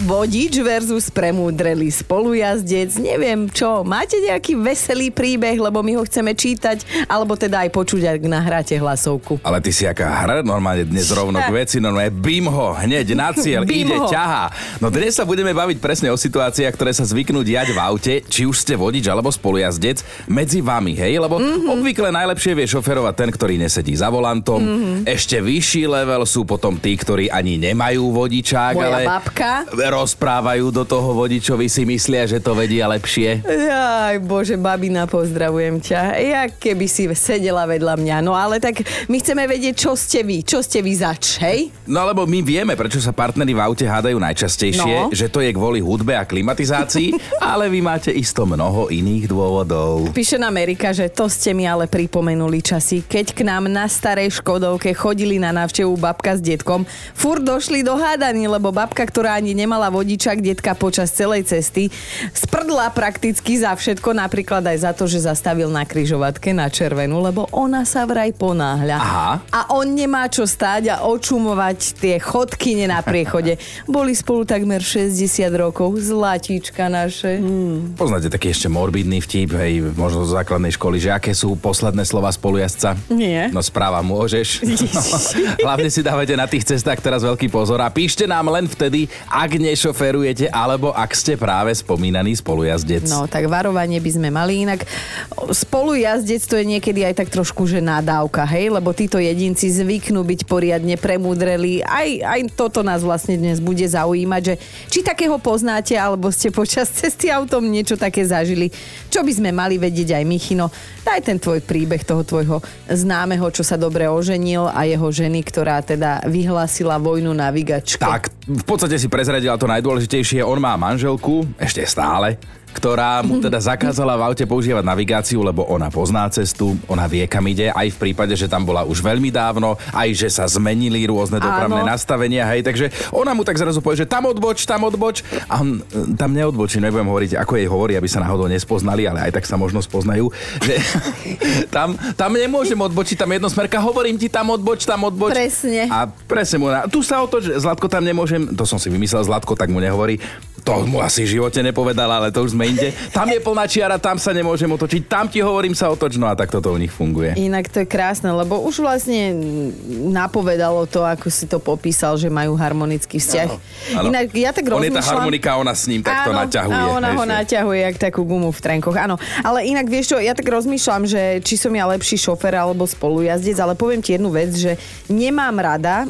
Vodič versus premúdrelý spolujazdec, neviem čo, máte nejaký veselý príbeh, lebo my ho chceme čítať, alebo teda aj počuť, ak nahráte hlasovku. Ale ty si aká hra normálne dnes rovno k veci, normálne bim ho, hneď na cieľ, ide, ho. ťahá. No dnes sa budeme baviť presne o situáciách, ktoré sa zvyknú diať v aute, či už ste vodič alebo spolujazdec, medzi vami, hej? Lebo Mhm. mm-hmm. obvykle najlepšie vie šoferovať ten, ktorý nesedí za volantom. Mhm. Mm-hmm. Ešte vyšší level sú potom tí, ktorí ani nemajú vodičák, Moja ale babka. Rozprávajú do toho vodičovi, si myslia, že to vedia lepšie. Aj bože, babina, pozdravujem ťa. Ja keby si sedela vedľa mňa. No ale tak my chceme vedieť, čo ste vy. Čo ste vy zač, hej? No lebo my vieme, prečo sa partnery v aute hádajú najčastejšie, No. že to je kvôli hudbe a klimatizácii, ale vy máte isto mnoho iných dôvodov. Píše nám Erika, že to ste mi ale pripomenuli časy, keď k nám na starej Škodovke chodili na návštevu babka s detkom. Fur došli do hádaní, lebo babka, ktorá ani nemala vodičak detka počas celej cesty, sprdla prakticky za všetko, napríklad aj za to, že zastavil na kryžovatke na červenú, lebo ona sa vraj ponáhľa. Aha. A on nemá čo stáť a očumovať tie chodky na priechode. Boli spolu takmer 60 rokov, zlatíčka naše. Poznáte taký ešte morbidný vtip, hej, možno z základnej školy, že aké sú posledné slova spolujazca? Nie. No správa môžeš. Hlavne si dávajte na tých cestách teraz veľký pozor a píšte nám len vtedy, ak nešoferujete, alebo ak ste práve spomínaný spolujazdec. No, tak varovanie by sme mali. Inak spolujazdec to je niekedy aj tak trošku, že nadávka, hej? Lebo títo jedinci zvyknú byť poriadne premúdreli. Aj, aj toto nás vlastne dnes bude zaujímať, že či takého poznáte, alebo ste počas cesty autom niečo také zažili. Čo by sme mali vedieť aj Michino? Daj ten tvoj príbeh toho tvojho známeho, čo sa dobre oženil a jeho ženy, ktorá teda vyhlásila vojnu navigačke. Tak, v podstate si prezradila to najdôležitejšie. On má manželku, ešte stále, ktorá mu teda zakázala v aute používať navigáciu, lebo ona pozná cestu, ona vie, kam ide, aj v prípade, že tam bola už veľmi dávno, aj že sa zmenili rôzne dopravné Áno. nastavenia, hej, takže ona mu tak zrazu povie, že tam odboč, tam odboč a on e, tam neodbočí, nebudem hovoriť, ako jej hovorí, aby sa náhodou nespoznali, ale aj tak sa možno spoznajú, že tam, tam nemôžem odbočiť, tam jednosmerka, hovorím ti, tam odboč, tam odboč. Presne. A presne mu na... Tu sa otoč, Zlatko tam nemôžem, to som si vymyslel, Zlatko tak mu nehovorí. To mu asi v živote nepovedal, ale to už sme inde. Tam je plná čiara, tam sa nemôžem otočiť, tam ti hovorím sa otoč, no a tak toto u nich funguje. Inak to je krásne, lebo už vlastne napovedalo to, ako si to popísal, že majú harmonický vzťah. Áno. Inak ja tak On je tá harmonika, ona s ním takto Áno, naťahuje. A ona vieš, ho naťahuje, jak takú gumu v trenkoch. Áno, ale inak vieš čo, ja tak rozmýšľam, že či som ja lepší šofer alebo spolujazdec, ale poviem ti jednu vec, že nemám rada e,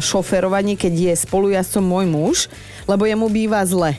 šoferovanie, keď je spolujazdcom môj muž, lebo jemu býva zle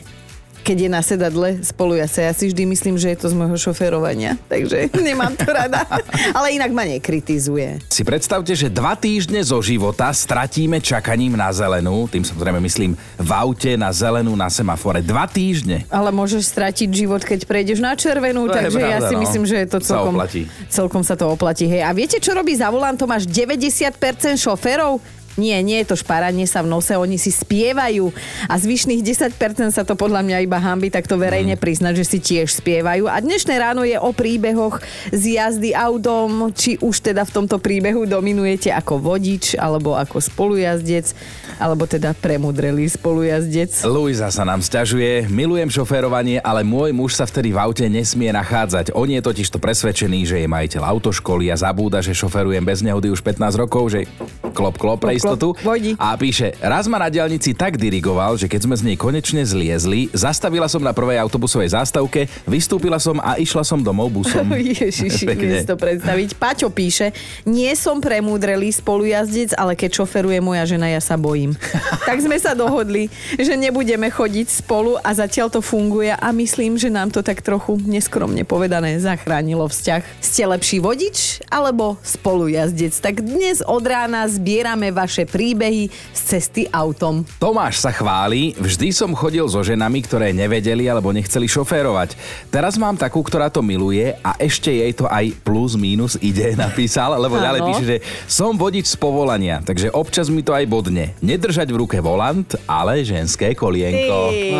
keď je na sedadle spolujazdca. Ja si vždy myslím, že je to z môjho šoferovania. Takže nemám to rada. Ale inak ma nekritizuje. Si predstavte, že dva týždne zo života stratíme čakaním na zelenú, tým samozrejme myslím v aute na zelenú na semafore. Dva týždne. Ale môžeš stratiť život, keď prejdeš na červenú, To takže ja pravda, si no. myslím, že je to Sa celkom, oplatí. celkom sa to oplatí. Hej. A viete, čo robí za volantom až 90% šoferov? Nie, nie je to šparanie sa v nose, oni si spievajú a zvyšných 10% sa to podľa mňa iba hambi takto verejne Mm. priznať, že si tiež spievajú. A dnešné ráno je o príbehoch z jazdy autom, či už teda v tomto príbehu dominujete ako vodič, alebo ako spolujazdec, alebo teda premudrelý spolujazdec. Luisa sa nám sťažuje, milujem šoférovanie, ale môj muž sa vtedy v aute nesmie nachádzať. On je totiž to presvedčený, že je majiteľ autoškoly a zabúda, že šoferujem bez nehody už 15 rokov, že klop klop Klop, klop, istotu. vojdi. A píše, raz ma na diaľnici tak dirigoval, že keď sme z nej konečne zliezli, zastavila som na prvej autobusovej zástavke, vystúpila som a išla som domov busom. Ježiši, si to predstaviť. Paťo píše, nie som premúdrelý spolujazdec, ale keď šoferuje moja žena, ja sa bojím. tak sme sa dohodli, že nebudeme chodiť spolu a zatiaľ to funguje a myslím, že nám to tak trochu neskromne povedané zachránilo vzťah. Ste lepší vodič alebo spolujazdec? Tak dnes od rána zbierame vaše príbehy z cesty autom. Tomáš sa chváli, vždy som chodil so ženami, ktoré nevedeli alebo nechceli šoférovať. Teraz mám takú, ktorá to miluje a ešte jej to aj plus minus ide, napísal, lebo ďalej píše, že som vodič z povolania, takže občas mi to aj bodne. Nedržať v ruke volant, ale ženské kolienko. Ty.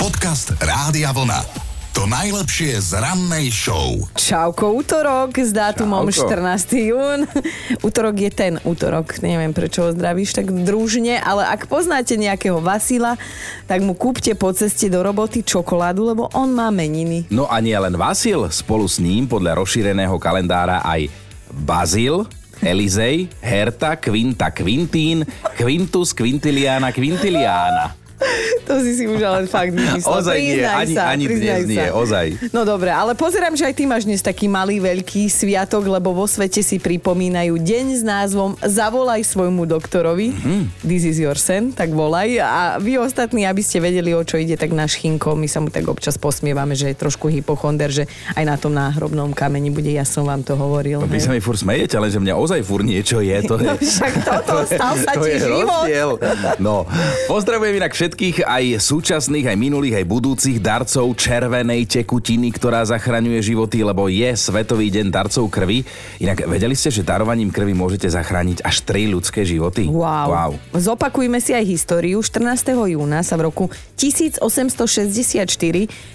Podcast Rádia Vlna. To najlepšie z rannej show. Čauko, útorok s dátumom Čauko. 14. jún. útorok je ten útorok, neviem prečo ho zdravíš tak družne, ale ak poznáte nejakého Vasila, tak mu kúpte po ceste do roboty čokoládu, lebo on má meniny. No a nie len Vasil, spolu s ním podľa rozšíreného kalendára aj Bazil, Elizej, Herta, Quinta, Quintín, Quintus, Quintiliana, Quintiliana. To si si už ale fakt vymyslel. Ozaj nie, Priznaj ani- sa, ani dnes nie, sa. ozaj. No dobre, ale pozerám, že aj ty máš dnes taký malý, veľký sviatok, lebo vo svete si pripomínajú deň s názvom Zavolaj svojmu doktorovi. Mhm. This is your sen, tak volaj. A vy ostatní, aby ste vedeli, o čo ide, tak náš Chinko, my sa mu tak občas posmievame, že je trošku hypochonder, že aj na tom náhrobnom kameni bude, ja som vám to hovoril. Vy hej. sa mi fur smejete, ale že mňa ozaj fur niečo je. To je No však toto, stal sa to ti je život. rozdiel. No, pozdravujem inak všetkých, aj súčasných, aj minulých, aj budúcich darcov červenej tekutiny, ktorá zachraňuje životy, lebo je Svetový deň darcov krvi. Inak vedeli ste, že darovaním krvi môžete zachrániť až 3 ľudské životy? Wow. wow. Zopakujme si aj históriu. 14. júna sa v roku 1864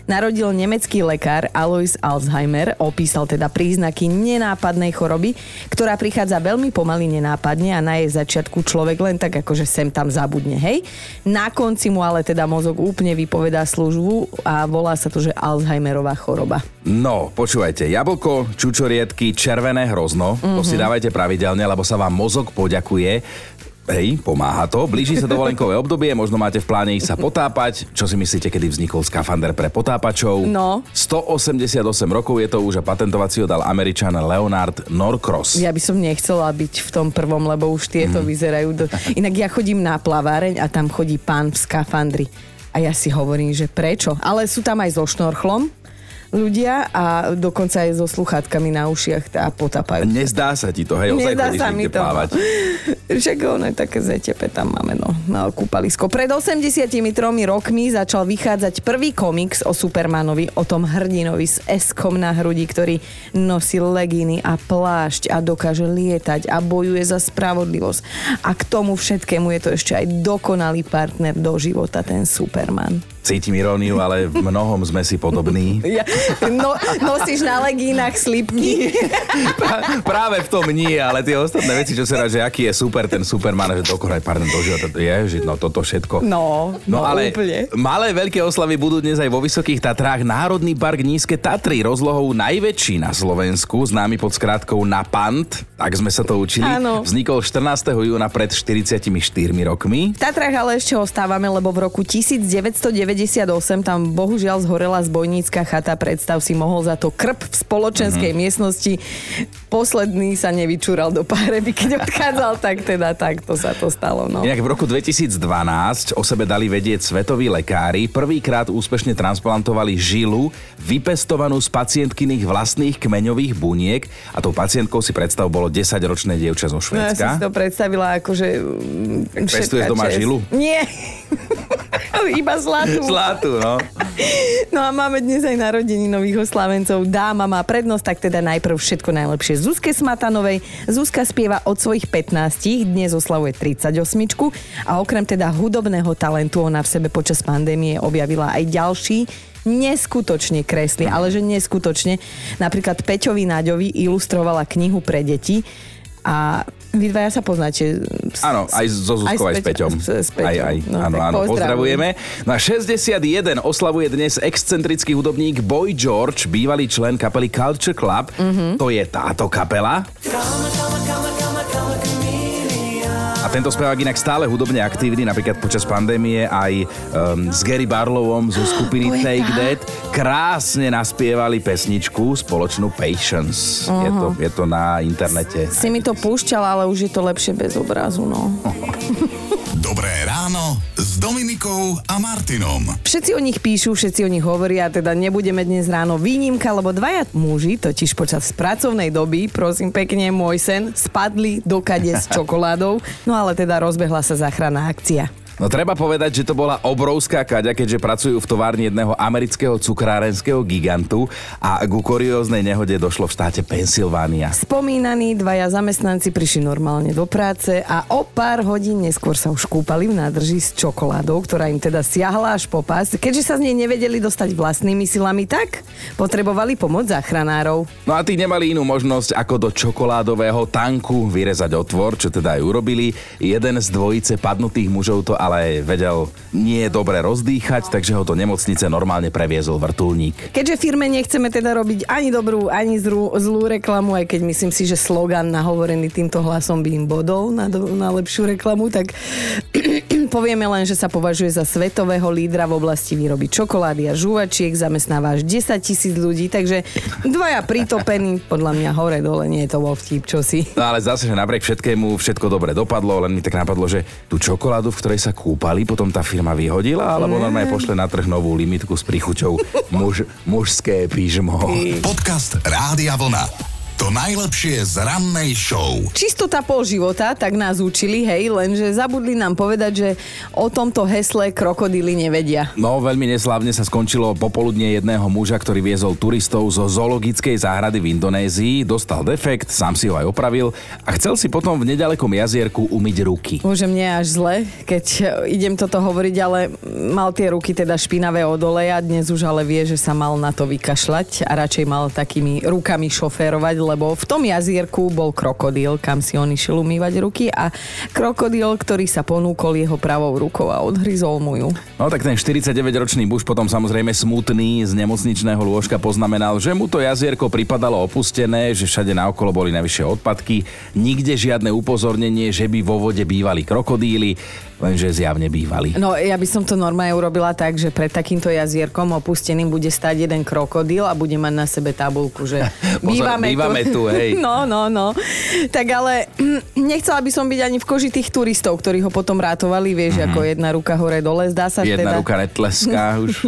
narodil nemecký lekár Alois Alzheimer. Opísal teda príznaky nenápadnej choroby, ktorá prichádza veľmi pomaly nenápadne a na jej začiatku človek len tak akože sem tam zabudne, hej. Na konci mu ale teda mozog úplne vypovedá službu a volá sa to, že Alzheimerová choroba. No, počúvajte, jablko, čučoriedky, červené hrozno, mm-hmm. to si dávajte pravidelne, lebo sa vám mozog poďakuje. Hej, pomáha to. Blíži sa dovolenkové obdobie, možno máte v pláne ísť sa potápať. Čo si myslíte, kedy vznikol skafander pre potápačov? No. 188 rokov je to už a patentovať si ho dal Američan Leonard Norcross. Ja by som nechcela byť v tom prvom, lebo už tieto mm. vyzerajú... Do... Inak ja chodím na plaváreň a tam chodí pán v skafandri. A ja si hovorím, že prečo? Ale sú tam aj so šnorchlom ľudia a dokonca aj so sluchátkami na ušiach a potapajú. Nezdá sa ti to, hej, ozaj chodíš sa mi to. plávať. Však ono je také ZTP, tam máme no, na kúpalisko. Pred 83 rokmi začal vychádzať prvý komiks o Supermanovi, o tom hrdinovi s eskom na hrudi, ktorý nosí legíny a plášť a dokáže lietať a bojuje za spravodlivosť. A k tomu všetkému je to ešte aj dokonalý partner do života, ten Superman. Cítim iróniu, ale v mnohom sme si podobní. Ja, no, nosíš na legínach slipky. Práve v tom nie, ale tie ostatné veci, čo sa rád, že aký je super ten Superman, že dokonaj, pardon, do života, je, že no toto všetko. No, no, ale úplne. malé veľké oslavy budú dnes aj vo Vysokých Tatrách. Národný park Nízke Tatry, rozlohou najväčší na Slovensku, známy pod skrátkou Napant, tak sme sa to učili. Áno. Vznikol 14. júna pred 44 rokmi. V Tatrách ale ešte ostávame, lebo v roku 1998 tam bohužiaľ zhorela zbojnícka chata. Predstav si, mohol za to krp v spoločenskej mm-hmm. miestnosti. Posledný sa nevyčúral do páreby, keď odchádzal, tak teda takto sa to stalo. No. Inak v roku 2012 o sebe dali vedieť svetoví lekári. Prvýkrát úspešne transplantovali žilu vypestovanú z pacientkyných vlastných kmeňových buniek a tou pacientkou si predstav bolo 10-ročné dievča zo No, ja som si to predstavila ako, že... mm, pestuješ doma česť. žilu? Nie. Iba zlatú. Zlatú, no. No a máme dnes aj narodení nových oslavencov. Dáma má prednosť, tak teda najprv všetko najlepšie Zuzke Smatanovej. Zuzka spieva od svojich 15, dnes oslavuje 38 a okrem teda hudobného talentu ona v sebe počas pandémie objavila aj ďalší neskutočne kresli, ale že neskutočne. Napríklad Peťovi Naďovi ilustrovala knihu pre deti a vy dvaja sa poznáte. Áno, aj so Zuzkou, aj, s Peťom. S, s Peťom. Aj, aj, No, áno, áno, pozdravujem. pozdravujeme. No a 61 oslavuje dnes excentrický hudobník Boy George, bývalý člen kapely Culture Club. Mhm. To je táto kapela. A tento spevák inak stále hudobne aktívny, napríklad počas pandémie aj um, s Gary Barlowom zo skupiny je Take? That krásne naspievali pesničku spoločnú Patience. Je to, je to na internete. Si mi to púšťala, ale už je to lepšie bez obrazu, no. Dobré ráno s Dominikou a Martinom. Všetci o nich píšu, všetci o nich hovoria, teda nebudeme dnes ráno výnimka, lebo dvaja muži totiž počas pracovnej doby, prosím pekne, môj sen, spadli do kade s čokoládou, no ale teda rozbehla sa záchranná akcia. No treba povedať, že to bola obrovská kaďa, keďže pracujú v továrni jedného amerického cukrárenského gigantu a ku kurióznej nehode došlo v štáte Pensylvánia. Spomínaní dvaja zamestnanci prišli normálne do práce a o pár hodín neskôr sa už kúpali v nádrži s čokoládou, ktorá im teda siahla až po pás. Keďže sa z nej nevedeli dostať vlastnými silami, tak potrebovali pomoc záchranárov. No a tí nemali inú možnosť ako do čokoládového tanku vyrezať otvor, čo teda aj urobili. Jeden z dvojice padnutých mužov to ale vedel nie dobre rozdýchať, takže ho do nemocnice normálne previezol vrtulník. Keďže firme nechceme teda robiť ani dobrú, ani zlú, zlú reklamu, aj keď myslím si, že slogan nahovorený týmto hlasom by im bodol na, do, na lepšiu reklamu, tak povieme len, že sa považuje za svetového lídra v oblasti výroby čokolády a žúvačiek, zamestnáva až 10 tisíc ľudí, takže dvaja pritopení, podľa mňa hore dole, nie je to vo vtip, čo si. No ale zase, že napriek všetkému všetko dobre dopadlo, len mi tak napadlo, že tú čokoládu, v ktorej sa kúpali, potom tá firma vyhodila, alebo normálne pošle na trh novú limitku s príchuťou muž, mužské pížmo. Podcast Rádia Vlna. To najlepšie z rannej show. Čistota pol života, tak nás učili, hej, lenže zabudli nám povedať, že o tomto hesle krokodíly nevedia. No, veľmi neslávne sa skončilo popoludne jedného muža, ktorý viezol turistov zo zoologickej záhrady v Indonézii, dostal defekt, sám si ho aj opravil a chcel si potom v nedalekom jazierku umyť ruky. Bože, mne je až zle, keď idem toto hovoriť, ale mal tie ruky teda špinavé od oleja, dnes už ale vie, že sa mal na to vykašľať a radšej mal takými rukami šoférovať, lebo v tom jazierku bol krokodíl, kam si on išiel umývať ruky a krokodíl, ktorý sa ponúkol jeho pravou rukou a odhryzol mu ju. No tak ten 49-ročný muž potom samozrejme smutný z nemocničného lôžka poznamenal, že mu to jazierko pripadalo opustené, že všade naokolo boli najvyššie odpadky, nikde žiadne upozornenie, že by vo vode bývali krokodíly lenže zjavne bývali. No ja by som to normálne urobila tak, že pred takýmto jazierkom opusteným bude stať jeden krokodíl a bude mať na sebe tabulku, že bývame, bývame tu. tu, hej. No, no, no. Tak ale nechcela by som byť ani v koži tých turistov, ktorí ho potom rátovali, vieš, mm-hmm. ako jedna ruka hore dole. Zdá sa, jedna teda... ruka netleská už.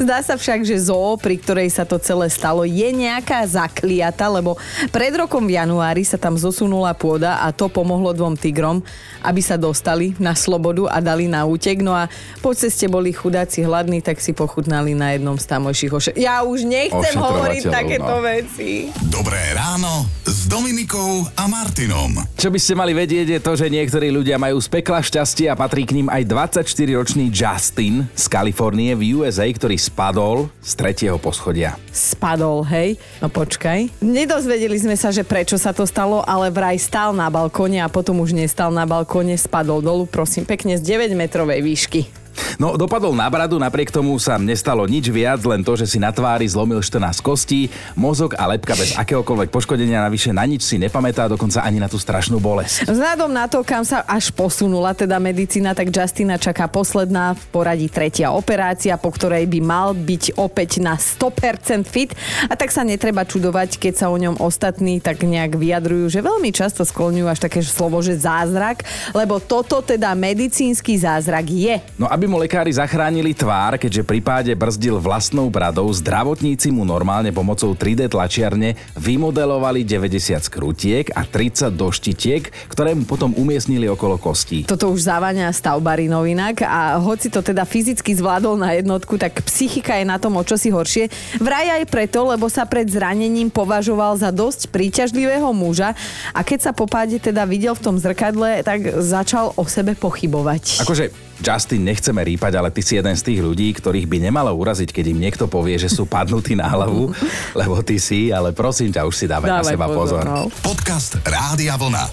Zdá sa však, že zoo, pri ktorej sa to celé stalo, je nejaká zakliata, lebo pred rokom v januári sa tam zosunula pôda a to pomohlo dvom tigrom, aby sa dostali dali na slobodu a dali na útek. No a po ceste boli chudáci hladní, tak si pochutnali na jednom z tamojších oše... Ja už nechcem hovoriť takéto no. veci. Dobré ráno s Dominikou a Martinom. Čo by ste mali vedieť je to, že niektorí ľudia majú z pekla šťastie a patrí k ním aj 24-ročný Justin z Kalifornie v USA, ktorý spadol z tretieho poschodia. Spadol, hej? No počkaj. Nedozvedeli sme sa, že prečo sa to stalo, ale vraj stál na balkóne a potom už nestal na balkóne, spadol dolu, prosím, pekne z 9-metrovej výšky. No, dopadol na bradu, napriek tomu sa nestalo nič viac, len to, že si na tvári zlomil 14 kostí, mozog a lepka bez akéhokoľvek poškodenia, navyše na nič si nepamätá, dokonca ani na tú strašnú bolesť. Vzhľadom na to, kam sa až posunula teda medicína, tak Justina čaká posledná v poradí tretia operácia, po ktorej by mal byť opäť na 100% fit a tak sa netreba čudovať, keď sa o ňom ostatní tak nejak vyjadrujú, že veľmi často skloňujú až také slovo, že zázrak, lebo toto teda medicínsky zázrak je. No aby mu lekári zachránili tvár, keďže pri páde brzdil vlastnou bradou, zdravotníci mu normálne pomocou 3D tlačiarne vymodelovali 90 skrutiek a 30 doštitiek, ktoré mu potom umiestnili okolo kostí. Toto už závania stavbarinov inak a hoci to teda fyzicky zvládol na jednotku, tak psychika je na tom o čosi horšie. Vraj aj preto, lebo sa pred zranením považoval za dosť príťažlivého muža a keď sa po páde teda videl v tom zrkadle, tak začal o sebe pochybovať. Akože Justin, nechceme rýpať, ale ty si jeden z tých ľudí, ktorých by nemalo uraziť, keď im niekto povie, že sú padnutí na hlavu, lebo ty si, ale prosím ťa, už si dávaj, dávaj na seba pozor. pozor. No. Podcast Rádia Vlna.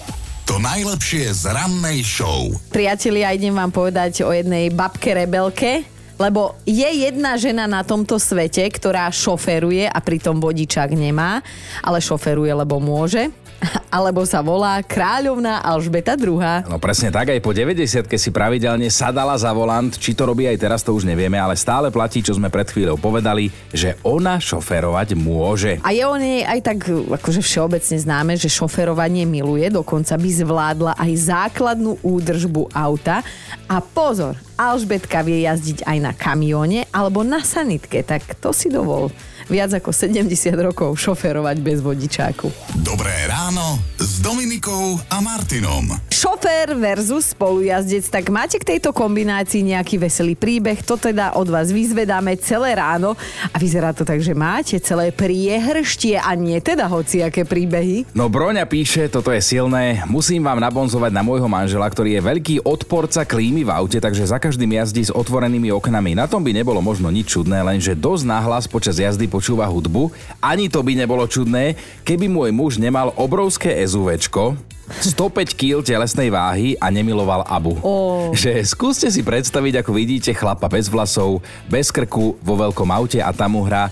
To najlepšie z rannej show. Priatelia, idem vám povedať o jednej babke rebelke, lebo je jedna žena na tomto svete, ktorá šoferuje a pritom vodičák nemá, ale šoferuje, lebo môže alebo sa volá Kráľovná Alžbeta II. No presne tak, aj po 90 si pravidelne sadala za volant, či to robí aj teraz, to už nevieme, ale stále platí, čo sme pred chvíľou povedali, že ona šoferovať môže. A je o nej aj tak akože všeobecne známe, že šoferovanie miluje, dokonca by zvládla aj základnú údržbu auta. A pozor, Alžbetka vie jazdiť aj na kamióne alebo na sanitke, tak to si dovol viac ako 70 rokov šoferovať bez vodičáku. Dobré ráno s Dominikou a Martinom. Šofér versus spolujazdec, tak máte k tejto kombinácii nejaký veselý príbeh? To teda od vás vyzvedáme celé ráno a vyzerá to tak, že máte celé priehrštie a nie teda hociaké príbehy. No Broňa píše, toto je silné, musím vám nabonzovať na môjho manžela, ktorý je veľký odporca klímy v aute, takže za každým jazdí s otvorenými oknami. Na tom by nebolo možno nič čudné, lenže dosť nahlas počas jazdy počúva hudbu. Ani to by nebolo čudné, keby môj muž nemal obrovské SUVčko, 105 kg telesnej váhy a nemiloval Abu. Ó. Že skúste si predstaviť, ako vidíte chlapa bez vlasov, bez krku, vo veľkom aute a tam mu hrá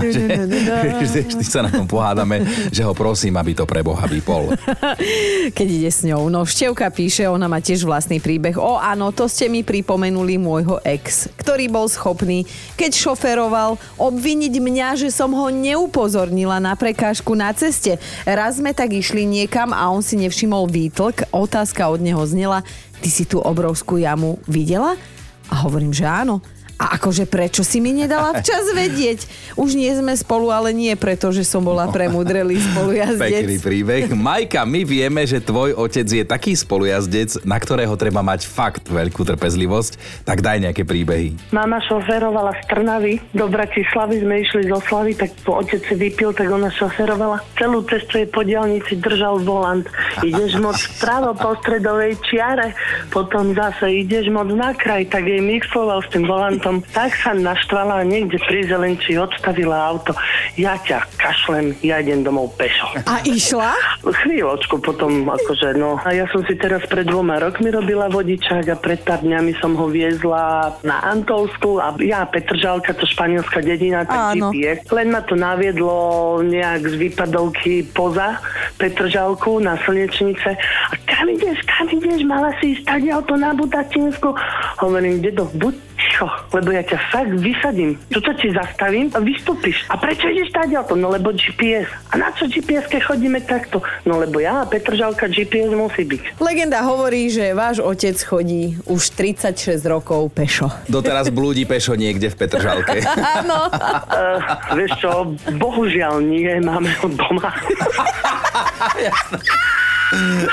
Vždy, vždy sa na tom pohádame, že ho prosím, aby to pre Boha vypol. Keď ide s ňou. No Števka píše, ona má tiež vlastný príbeh. O áno, to ste mi pripomenuli môjho ex, ktorý bol schopný, keď šoferoval, obviniť mňa, že som ho neupozornila na prekážku na ceste. Raz sme tak išli niekam a on si nevšimol výtlk. Otázka od neho znela, ty si tú obrovskú jamu videla? A hovorím, že áno. A akože prečo si mi nedala včas vedieť? Už nie sme spolu, ale nie preto, že som bola premudrelý Pekný spolujazdec. príbeh. Majka, my vieme, že tvoj otec je taký spolujazdec, na ktorého treba mať fakt veľkú trpezlivosť. Tak daj nejaké príbehy. Mama šoferovala z Trnavy do Bratislavy, sme išli zo Slavy, tak po otec si vypil, tak ona šoferovala. Celú cestu jej po diálnici držal volant. Ideš moc vpravo po stredovej čiare, potom zase ideš moc na kraj, tak jej mixoval s tým volantom. Tak sa naštvala a niekde pri Zelenči odstavila auto. Ja ťa kašlem, ja idem domov pešo. A išla? Chvíľočku potom, akože no. A ja som si teraz pred dvoma rokmi robila vodičák a pred pár dňami som ho viezla na Antolsku a ja Petržalka, to španielská dedina, tak. GPS. Len ma to naviedlo nejak z výpadovky poza Petržalku na Slnečnice. A kam ideš, kam ideš, mala si ísť tady auto na Budatinsku. Hovorím, dedo, buď ticho, lebo ja ťa fakt vysadím. Tuto ti zastavím a vystúpiš. A prečo ideš tady auto? No lebo GPS. A na čo GPS, keď chodíme takto? No lebo ja a Petržalka GPS musí byť. Legenda hovorí, že váš otec chodí už 36 rokov pešo. Doteraz blúdi pešo niekde v Petržalke. Áno. Uh, vieš čo, bohužiaľ nie, máme ho doma.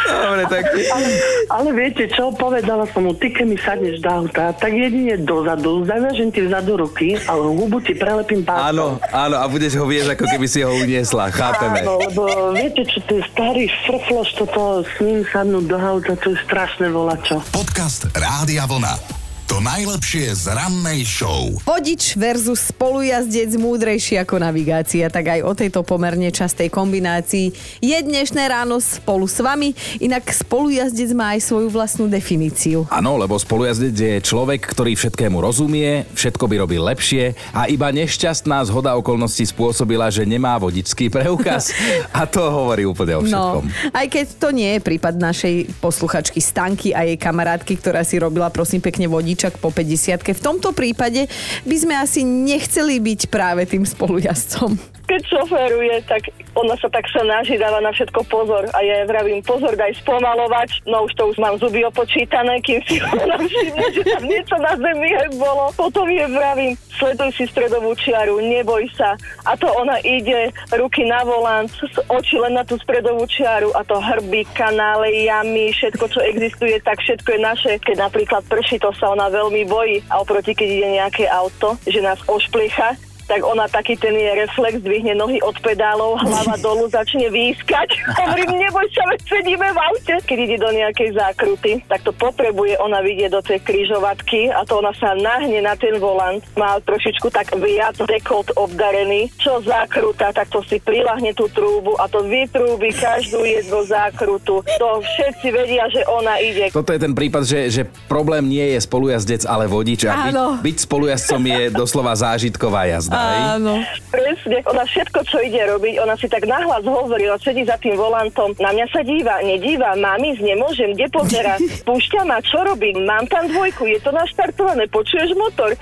Dobre, tak... Ale, ale viete čo, povedala som mu, ty keď mi sadneš do auta, tak jedine dozadu, zaviažem ti vzadu ruky, ale hubu ti prelepím páskom. Áno, áno, a budeš ho viesť, ako keby si ho uniesla, chápeme. Áno, lebo viete čo, ten starý frfloš, toto s ním sadnúť do auta, to je strašné volačo. Podcast Rádia Vlna. To najlepšie z rannej show. Vodič versus spolujazdec múdrejší ako navigácia, tak aj o tejto pomerne častej kombinácii je dnešné ráno spolu s vami, inak spolujazdec má aj svoju vlastnú definíciu. Áno, lebo spolujazdec je človek, ktorý všetkému rozumie, všetko by robil lepšie a iba nešťastná zhoda okolností spôsobila, že nemá vodičský preukaz. A to hovorí úplne o všetkom. No, aj keď to nie je prípad našej posluchačky Stanky a jej kamarátky, ktorá si robila prosím pekne vodičak po 50 V tomto prípade by sme asi nechceli byť práve tým spolujazdcom. keď šoferuje, tak ona sa tak snaží, dáva na všetko pozor. A ja vravím, pozor, daj spomalovať. No už to už mám zuby opočítané, kým si ona všimne, že tam niečo na zemi bolo. Potom jej vravím, sleduj si stredovú čiaru, neboj sa. A to ona ide, ruky na volant, oči len na tú stredovú čiaru a to hrby, kanále, jamy, všetko, čo existuje, tak všetko je naše. Keď napríklad prší, to sa ona veľmi bojí. A oproti, keď ide nejaké auto, že nás ošpliecha, tak ona taký ten je reflex, dvihne nohy od pedálov, hlava dolu, začne výskať. Hovorím, neboj sa, veď sedíme v aute. Keď ide do nejakej zákruty, tak to potrebuje ona vidieť do tej križovatky a to ona sa nahne na ten volant. Má trošičku tak viac dekolt obdarený. Čo zákruta, tak to si prilahne tú trúbu a to vytrúbi každú jednu zákrutu. To všetci vedia, že ona ide. Toto je ten prípad, že, že problém nie je spolujazdec, ale vodič. A byť, byť spolujazdcom je doslova zážitková jazda. Áno. Presne, ona všetko, čo ide robiť, ona si tak nahlas hovorí, ona sedí za tým volantom, na mňa sa díva, nedíva, mám ísť, nemôžem, kde pozera, púšťa ma, čo robím, mám tam dvojku, je to naštartované, počuješ motor?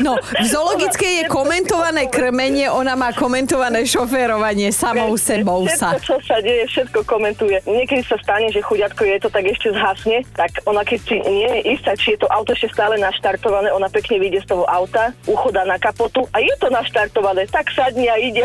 No, v zoologickej je komentované krmenie, ona má komentované šoférovanie samou sebou sa. Všetko, čo sa deje, všetko komentuje. Niekedy sa stane, že chuďatko je to tak ešte zhasne, tak ona keď si nie je istá, či je to auto ešte stále naštartované, ona pekne vyjde z toho auta, uchodá na kapotu a je to naštartované, tak sadni a ide.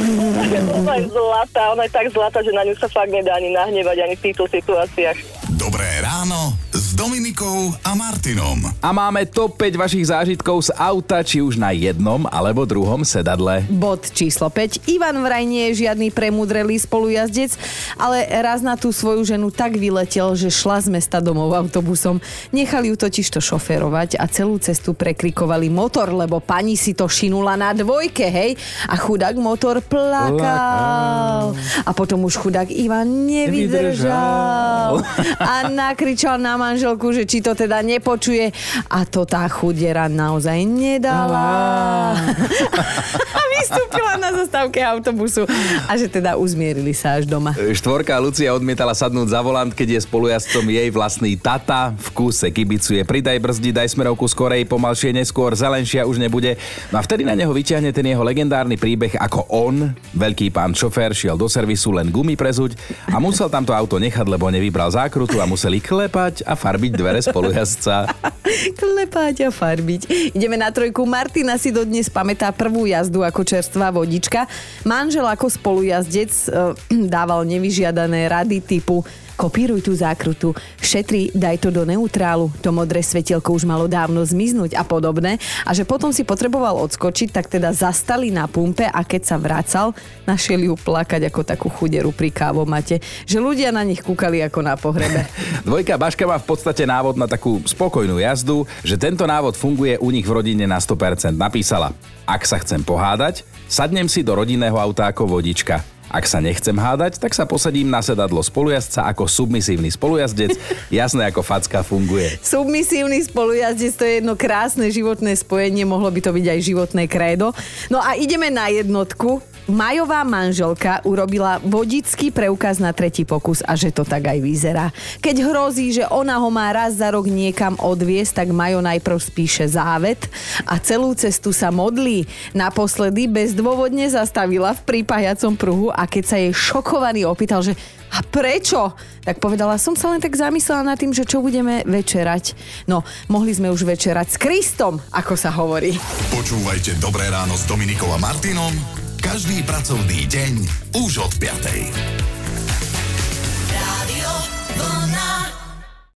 ona je zlatá, ona je tak zlatá, že na ňu sa fakt nedá ani nahnevať ani v týchto situáciách. Dobré ráno s Dominikou a Martinom. A máme top 5 vašich zážitkov z auta, či už na jednom alebo druhom sedadle. Bod číslo 5. Ivan vraj nie je žiadny premudrelý spolujazdec, ale raz na tú svoju ženu tak vyletel, že šla z mesta domov autobusom. Nechali ju totiž to šoférovať a celú cestu prekrikovali motor, lebo pani si to šinula na dvojke, hej? A chudák motor plakal. A potom už chudák Ivan nevydržal. A nakričal na manželku, že či to teda nepočuje. A to tá chudera naozaj nedala. A vystúpila na zastávke autobusu. A že teda uzmierili sa až doma. Štvorka Lucia odmietala sadnúť za volant, keď je spolujazdcom jej vlastný tata. V kúse kibicuje. Pridaj brzdi, daj smerovku skorej, pomalšie neskôr, zelenšia už nebude. No a vtedy na neho vyťahne ten jeho legendárny príbeh, ako on, veľký pán šofér, šiel do servisu len gumy prezuť a musel tamto auto nechať, lebo nevybral zákrutu a museli klepať a farbiť dvere spolujazdca. Klepať a farbiť. Ideme na trojku. Martina si dodnes pamätá prvú jazdu ako čerstvá vodička. Manžel ako spolujazdec e, dával nevyžiadané rady typu kopíruj tú zákrutu, šetri, daj to do neutrálu, to modré svetielko už malo dávno zmiznúť a podobné. A že potom si potreboval odskočiť, tak teda zastali na pumpe a keď sa vracal, našiel ju plakať ako takú chuderu pri kávomate. Že ľudia na nich kúkali ako na pohrebe. Dvojka Baška má v podstate návod na takú spokojnú jazdu, že tento návod funguje u nich v rodine na 100%. Napísala, ak sa chcem pohádať, sadnem si do rodinného auta ako vodička. Ak sa nechcem hádať, tak sa posadím na sedadlo spolujazdca ako submisívny spolujazdec. Jasné, ako facka funguje. Submisívny spolujazdec to je jedno krásne životné spojenie, mohlo by to byť aj životné krédo. No a ideme na jednotku. Majová manželka urobila vodický preukaz na tretí pokus a že to tak aj vyzerá. Keď hrozí, že ona ho má raz za rok niekam odviesť, tak Majo najprv spíše závet a celú cestu sa modlí. Naposledy bezdôvodne zastavila v prípajacom pruhu a keď sa jej šokovaný opýtal, že a prečo? Tak povedala, som sa len tak zamyslela nad tým, že čo budeme večerať. No, mohli sme už večerať s Kristom, ako sa hovorí. Počúvajte Dobré ráno s Dominikou a Martinom každý pracovný deň už od 5.